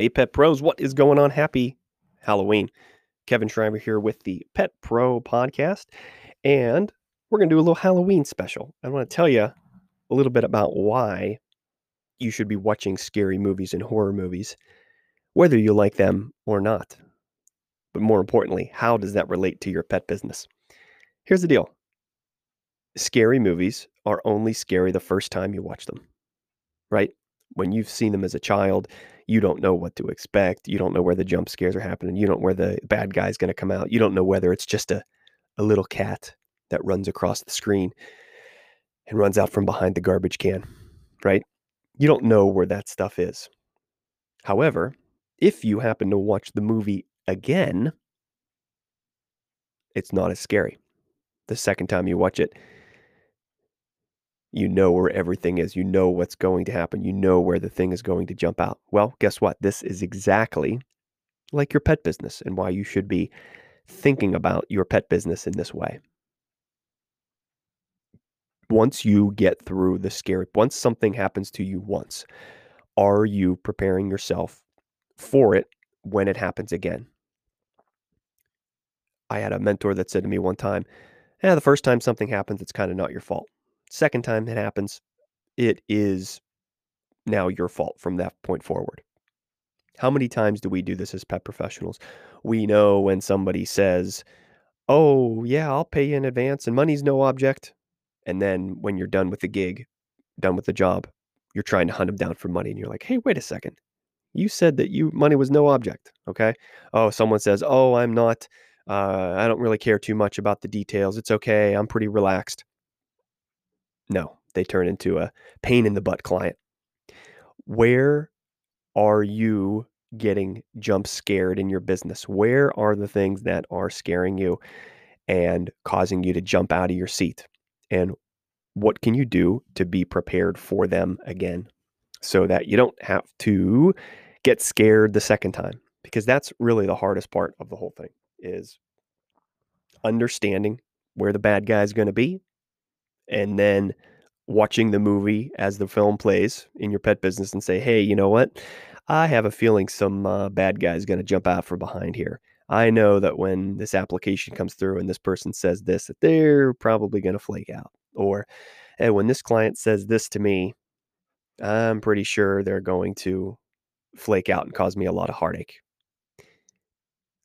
Hey, Pet Pros, what is going on? Happy Halloween. Kevin Schreiber here with the Pet Pro podcast, and we're going to do a little Halloween special. I want to tell you a little bit about why you should be watching scary movies and horror movies, whether you like them or not. But more importantly, how does that relate to your pet business? Here's the deal scary movies are only scary the first time you watch them, right? When you've seen them as a child, you don't know what to expect. You don't know where the jump scares are happening. You don't know where the bad guy's going to come out. You don't know whether it's just a, a little cat that runs across the screen and runs out from behind the garbage can, right? You don't know where that stuff is. However, if you happen to watch the movie again, it's not as scary. The second time you watch it, you know where everything is. You know what's going to happen. You know where the thing is going to jump out. Well, guess what? This is exactly like your pet business and why you should be thinking about your pet business in this way. Once you get through the scary, once something happens to you once, are you preparing yourself for it when it happens again? I had a mentor that said to me one time, Yeah, the first time something happens, it's kind of not your fault. Second time it happens, it is now your fault from that point forward. How many times do we do this as pet professionals? We know when somebody says, Oh, yeah, I'll pay you in advance and money's no object. And then when you're done with the gig, done with the job, you're trying to hunt them down for money and you're like, Hey, wait a second. You said that you money was no object. Okay. Oh, someone says, Oh, I'm not, uh, I don't really care too much about the details. It's okay. I'm pretty relaxed. No, they turn into a pain in the butt client. Where are you getting jump scared in your business? Where are the things that are scaring you and causing you to jump out of your seat? And what can you do to be prepared for them again so that you don't have to get scared the second time? Because that's really the hardest part of the whole thing is understanding where the bad guy is going to be and then watching the movie as the film plays in your pet business and say, hey, you know what? I have a feeling some uh, bad guy is going to jump out from behind here. I know that when this application comes through and this person says this, that they're probably going to flake out. Or hey, when this client says this to me, I'm pretty sure they're going to flake out and cause me a lot of heartache.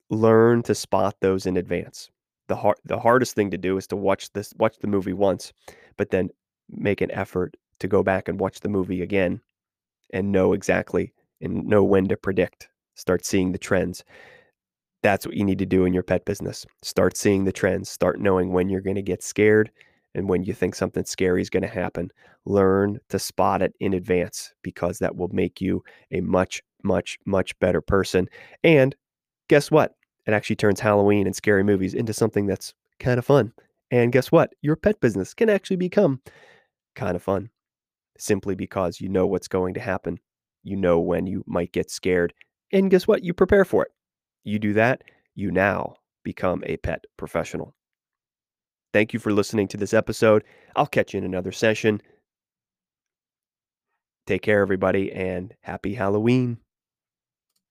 Learn to spot those in advance the hard the hardest thing to do is to watch this watch the movie once, but then make an effort to go back and watch the movie again and know exactly and know when to predict. Start seeing the trends. That's what you need to do in your pet business. Start seeing the trends. Start knowing when you're going to get scared and when you think something scary is going to happen. Learn to spot it in advance because that will make you a much, much, much better person. And guess what? It actually turns Halloween and scary movies into something that's kind of fun. And guess what? Your pet business can actually become kind of fun simply because you know what's going to happen. You know when you might get scared. And guess what? You prepare for it. You do that, you now become a pet professional. Thank you for listening to this episode. I'll catch you in another session. Take care, everybody, and happy Halloween.